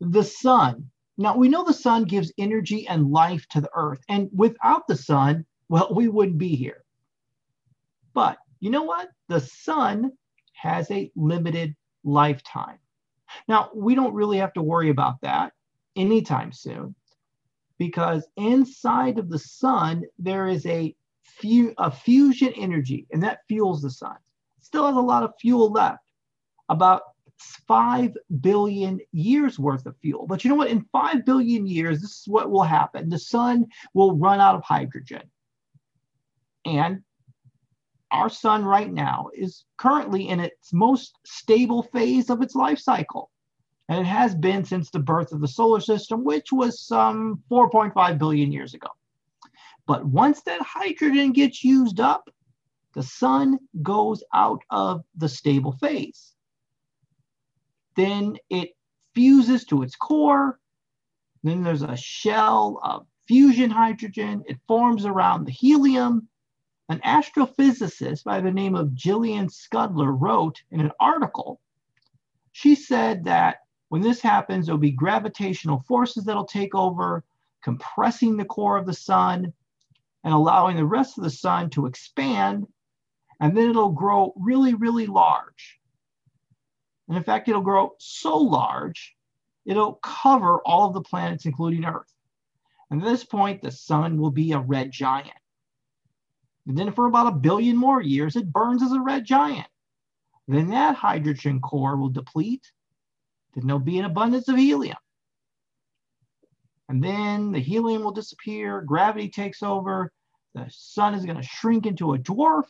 The sun. Now, we know the sun gives energy and life to the earth. And without the sun, well, we wouldn't be here. But you know what? The sun has a limited lifetime. Now, we don't really have to worry about that anytime soon because inside of the sun, there is a, fu- a fusion energy, and that fuels the sun. Still has a lot of fuel left, about 5 billion years worth of fuel. But you know what? In 5 billion years, this is what will happen the sun will run out of hydrogen. And our sun right now is currently in its most stable phase of its life cycle. And it has been since the birth of the solar system, which was some 4.5 billion years ago. But once that hydrogen gets used up, the sun goes out of the stable phase. Then it fuses to its core. Then there's a shell of fusion hydrogen. It forms around the helium. An astrophysicist by the name of Jillian Scudder wrote in an article, she said that when this happens, there'll be gravitational forces that'll take over, compressing the core of the sun and allowing the rest of the sun to expand. And then it'll grow really, really large. And in fact, it'll grow so large, it'll cover all of the planets, including Earth. And at this point, the sun will be a red giant. And then for about a billion more years, it burns as a red giant. Then that hydrogen core will deplete then there'll be an abundance of helium. And then the helium will disappear, gravity takes over, the sun is going to shrink into a dwarf,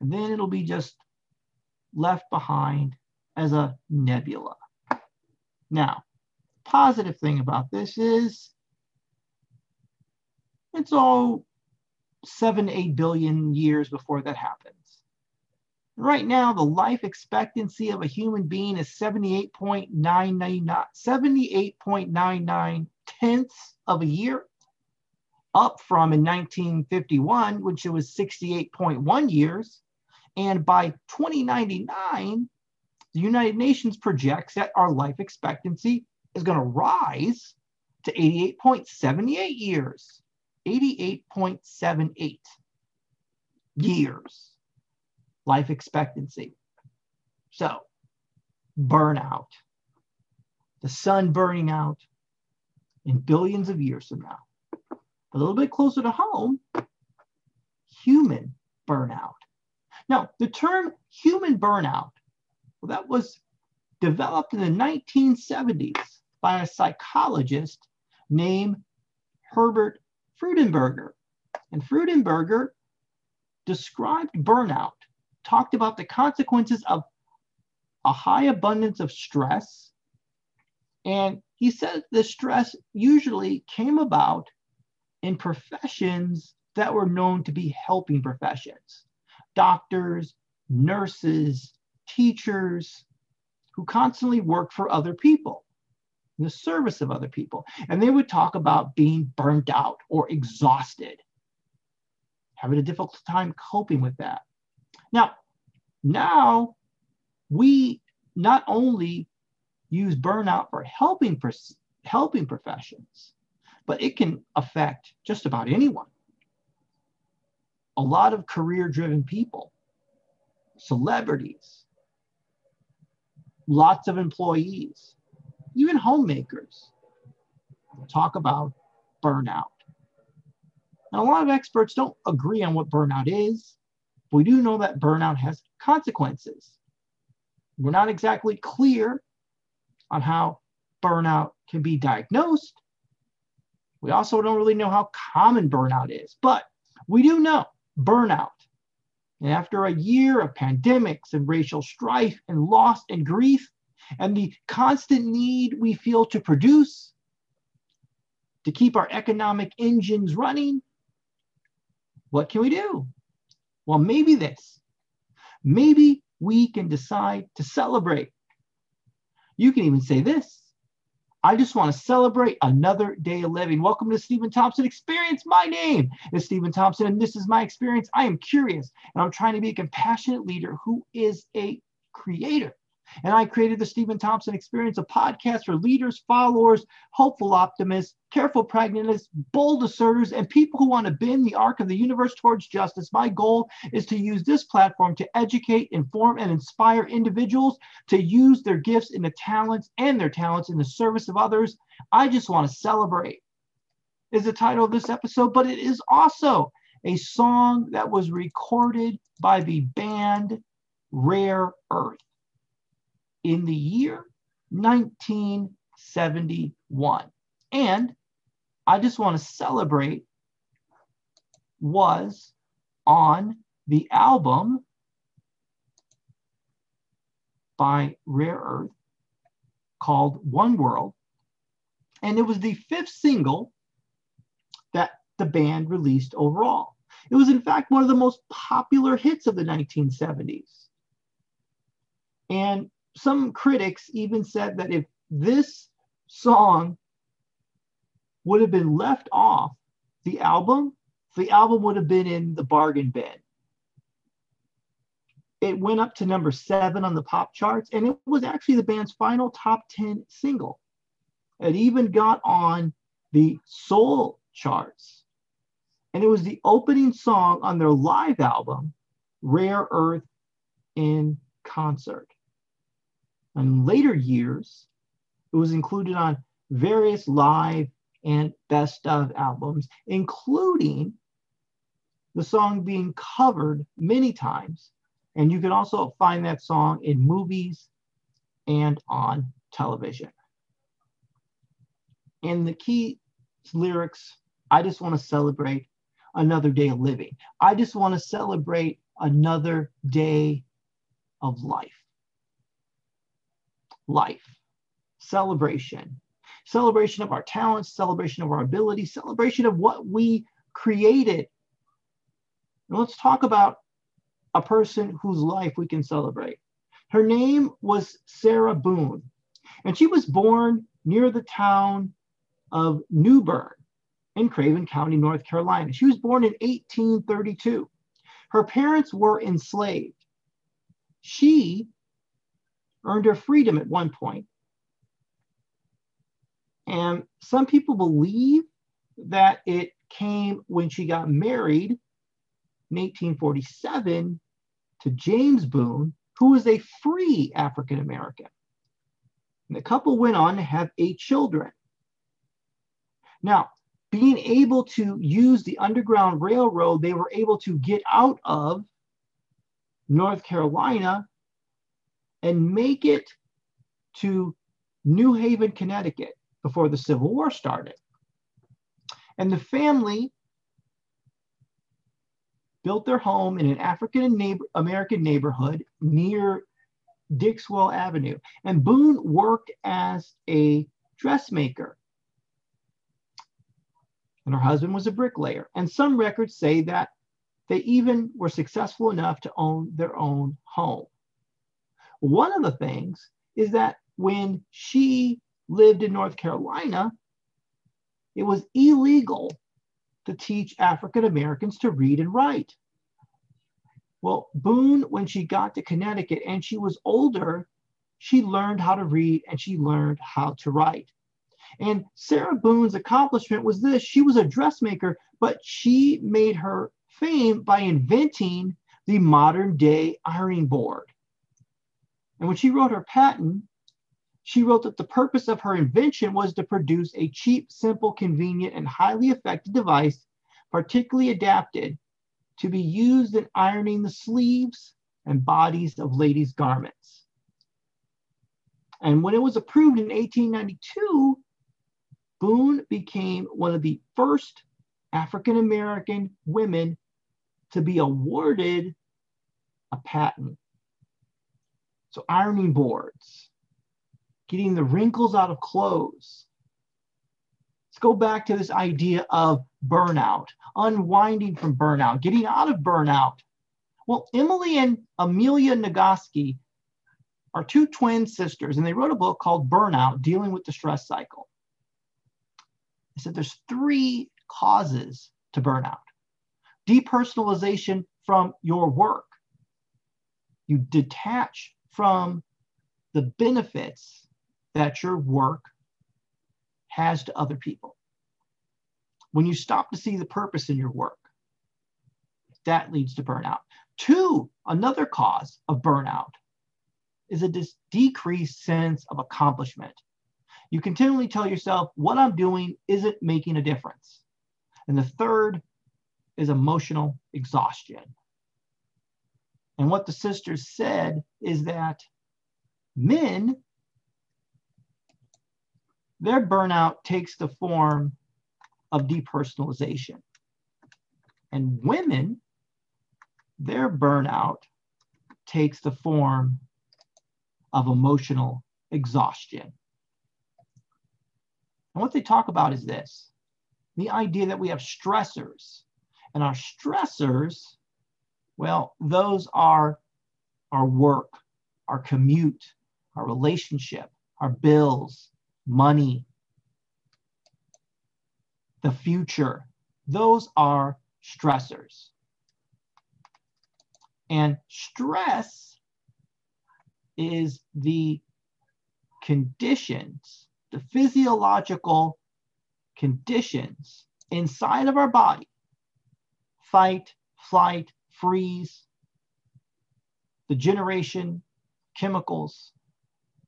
and then it'll be just left behind as a nebula. Now, positive thing about this is it's all seven, eight billion years before that happens. Right now, the life expectancy of a human being is 78.999, 78.99 tenths of a year, up from in 1951, which it was 68.1 years. And by 2099, the United Nations projects that our life expectancy is going to rise to 88.78 years. 88.78 years life expectancy. So, burnout, the sun burning out in billions of years from now. A little bit closer to home, human burnout. Now, the term human burnout, well, that was developed in the 1970s by a psychologist named Herbert Freudenberger. And Freudenberger described burnout talked about the consequences of a high abundance of stress. And he said the stress usually came about in professions that were known to be helping professions doctors, nurses, teachers who constantly worked for other people in the service of other people. And they would talk about being burnt out or exhausted, having a difficult time coping with that. Now, now we not only use burnout for helping helping professions, but it can affect just about anyone. A lot of career-driven people, celebrities, lots of employees, even homemakers talk about burnout. And a lot of experts don't agree on what burnout is. We do know that burnout has consequences. We're not exactly clear on how burnout can be diagnosed. We also don't really know how common burnout is, but we do know burnout. And after a year of pandemics and racial strife and loss and grief, and the constant need we feel to produce, to keep our economic engines running, what can we do? Well, maybe this. Maybe we can decide to celebrate. You can even say this I just want to celebrate another day of living. Welcome to Steven Thompson Experience. My name is Steven Thompson, and this is my experience. I am curious, and I'm trying to be a compassionate leader who is a creator. And I created the Steven Thompson Experience, a podcast for leaders, followers, hopeful optimists, careful pragmatists, bold asserters, and people who want to bend the arc of the universe towards justice. My goal is to use this platform to educate, inform, and inspire individuals to use their gifts and the talents and their talents in the service of others. I just want to celebrate is the title of this episode, but it is also a song that was recorded by the band Rare Earth in the year 1971. And I just want to celebrate was on the album by Rare Earth called One World. And it was the fifth single that the band released overall. It was, in fact, one of the most popular hits of the 1970s. And some critics even said that if this song would have been left off the album, the album would have been in the bargain bin. It went up to number seven on the pop charts, and it was actually the band's final top 10 single. It even got on the soul charts. And it was the opening song on their live album, Rare Earth in Concert. In later years, it was included on various live and best of albums, including the song being covered many times. And you can also find that song in movies and on television. And the key lyrics I just want to celebrate another day of living. I just want to celebrate another day of life life, celebration, celebration of our talents, celebration of our abilities, celebration of what we created. And let's talk about a person whose life we can celebrate. Her name was Sarah Boone, and she was born near the town of New Bern in Craven County, North Carolina. She was born in 1832. Her parents were enslaved. She earned her freedom at one point. And some people believe that it came when she got married in 1847 to James Boone, who was a free African American. And the couple went on to have eight children. Now, being able to use the Underground Railroad, they were able to get out of North Carolina and make it to New Haven, Connecticut before the Civil War started. And the family built their home in an African neighbor, American neighborhood near Dixwell Avenue. And Boone worked as a dressmaker. And her husband was a bricklayer. And some records say that they even were successful enough to own their own home. One of the things is that when she lived in North Carolina, it was illegal to teach African Americans to read and write. Well, Boone, when she got to Connecticut and she was older, she learned how to read and she learned how to write. And Sarah Boone's accomplishment was this she was a dressmaker, but she made her fame by inventing the modern day ironing board. And when she wrote her patent, she wrote that the purpose of her invention was to produce a cheap, simple, convenient, and highly effective device, particularly adapted to be used in ironing the sleeves and bodies of ladies' garments. And when it was approved in 1892, Boone became one of the first African American women to be awarded a patent. So ironing boards, getting the wrinkles out of clothes. Let's go back to this idea of burnout, unwinding from burnout, getting out of burnout. Well, Emily and Amelia Nagoski are two twin sisters, and they wrote a book called Burnout Dealing with the Stress Cycle. They said there's three causes to burnout depersonalization from your work, you detach from the benefits that your work has to other people. When you stop to see the purpose in your work, that leads to burnout. Two, another cause of burnout is a dis- decreased sense of accomplishment. You continually tell yourself, what I'm doing isn't making a difference. And the third is emotional exhaustion. And what the sisters said is that men, their burnout takes the form of depersonalization. And women, their burnout takes the form of emotional exhaustion. And what they talk about is this the idea that we have stressors. And our stressors, well, those are our work, our commute, our relationship, our bills, money, the future. Those are stressors. And stress is the conditions, the physiological conditions inside of our body fight, flight, freeze, the generation, chemicals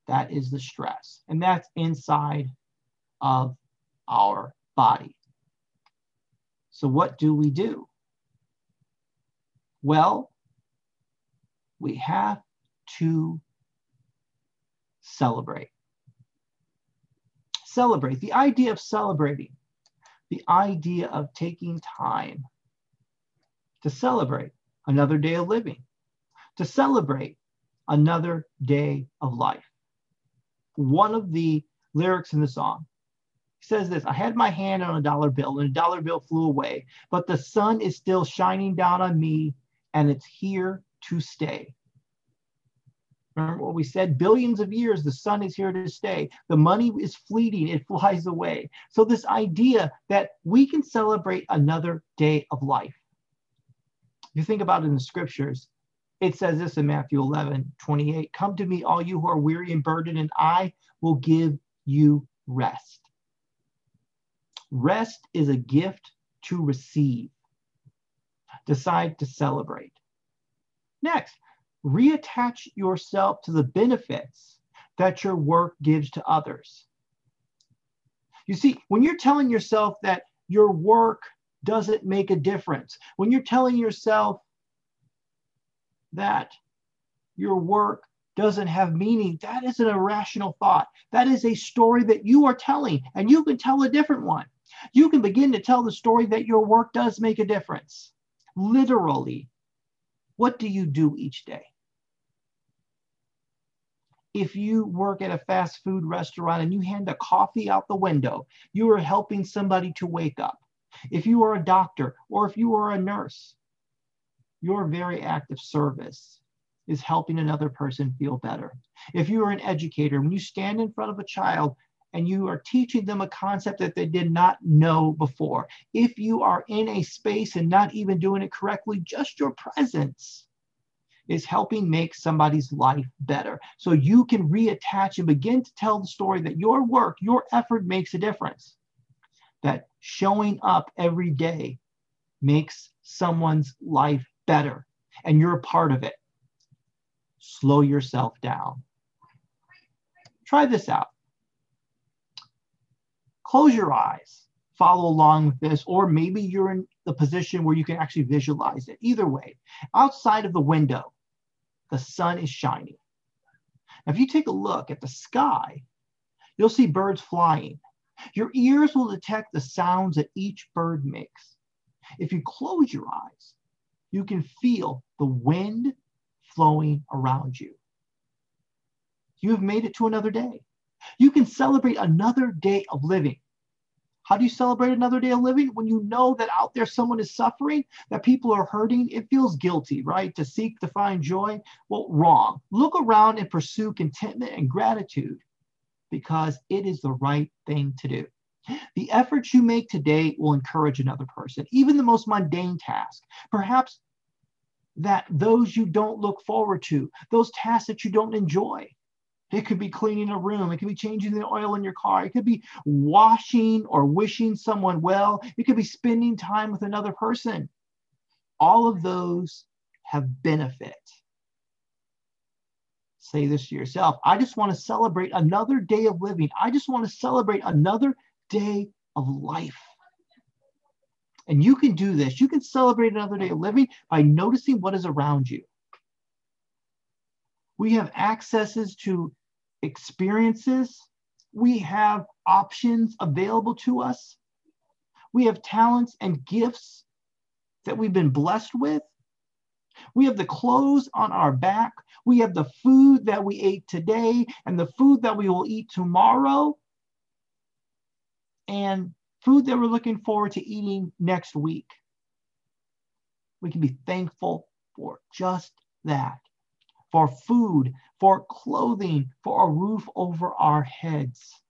that is the stress. And that's inside of our body. So, what do we do? Well, we have to celebrate. Celebrate. The idea of celebrating, the idea of taking time to celebrate another day of living, to celebrate another day of life. One of the lyrics in the song says this I had my hand on a dollar bill and a dollar bill flew away, but the sun is still shining down on me and it's here to stay. Remember what we said? Billions of years, the sun is here to stay. The money is fleeting, it flies away. So, this idea that we can celebrate another day of life. You think about it in the scriptures, it says this in Matthew 11 28 Come to me, all you who are weary and burdened, and I will give you rest. Rest is a gift to receive. Decide to celebrate. Next, reattach yourself to the benefits that your work gives to others. You see, when you're telling yourself that your work doesn't make a difference, when you're telling yourself that your work doesn't have meaning, that is an irrational thought. That is a story that you are telling, and you can tell a different one. You can begin to tell the story that your work does make a difference. Literally, what do you do each day? if you work at a fast food restaurant and you hand a coffee out the window, you are helping somebody to wake up. If you are a doctor or if you are a nurse, your very act of service is helping another person feel better. If you are an educator, when you stand in front of a child and you are teaching them a concept that they did not know before, if you are in a space and not even doing it correctly, just your presence is helping make somebody's life better. So you can reattach and begin to tell the story that your work, your effort makes a difference. That showing up every day makes someone's life better and you're a part of it. Slow yourself down. Try this out. Close your eyes, follow along with this, or maybe you're in the position where you can actually visualize it. Either way, outside of the window, the sun is shining. Now, if you take a look at the sky, you'll see birds flying. Your ears will detect the sounds that each bird makes. If you close your eyes, you can feel the wind flowing around you. You have made it to another day. You can celebrate another day of living. How do you celebrate another day of living? When you know that out there someone is suffering, that people are hurting, it feels guilty, right? To seek to find joy. Well, wrong. Look around and pursue contentment and gratitude because it is the right thing to do. The efforts you make today will encourage another person, even the most mundane task. Perhaps that those you don't look forward to, those tasks that you don't enjoy, It could be cleaning a room. It could be changing the oil in your car. It could be washing or wishing someone well. It could be spending time with another person. All of those have benefit. Say this to yourself I just want to celebrate another day of living. I just want to celebrate another day of life. And you can do this. You can celebrate another day of living by noticing what is around you. We have accesses to experiences. We have options available to us. We have talents and gifts that we've been blessed with. We have the clothes on our back. We have the food that we ate today and the food that we will eat tomorrow. And food that we're looking forward to eating next week. We can be thankful for just that for food, for clothing, for a roof over our heads,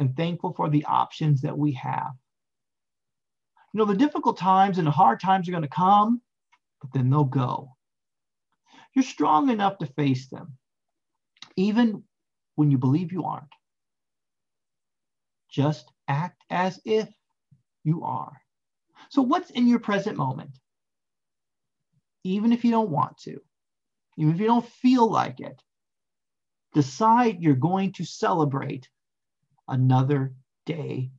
and thankful for the options that we have. You know, the difficult times and the hard times are going to come, but then they'll go. You're strong enough to face them, even when you believe you aren't. Just act as if you are. So, what's in your present moment? Even if you don't want to, even if you don't feel like it, decide you're going to celebrate another day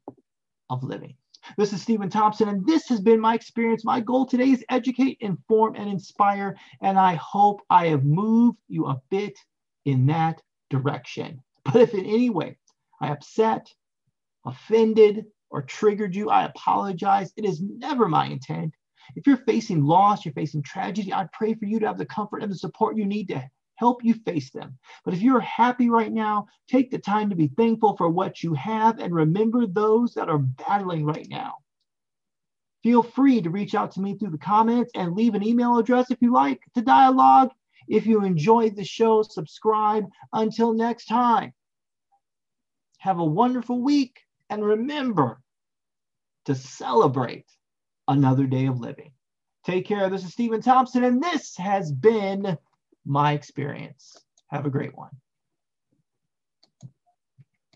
of living. This is Steven Thompson, and this has been my experience. My goal today is educate, inform, and inspire. And I hope I have moved you a bit in that direction. But if in any way I upset, offended, or triggered you, I apologize. It is never my intent. If you're facing loss, you're facing tragedy, I pray for you to have the comfort and the support you need to help you face them. But if you're happy right now, take the time to be thankful for what you have and remember those that are battling right now. Feel free to reach out to me through the comments and leave an email address if you like to dialogue. If you enjoyed the show, subscribe. Until next time, have a wonderful week and remember to celebrate another day of living. Take care. This is Steven Thompson, and this has been my experience. Have a great one.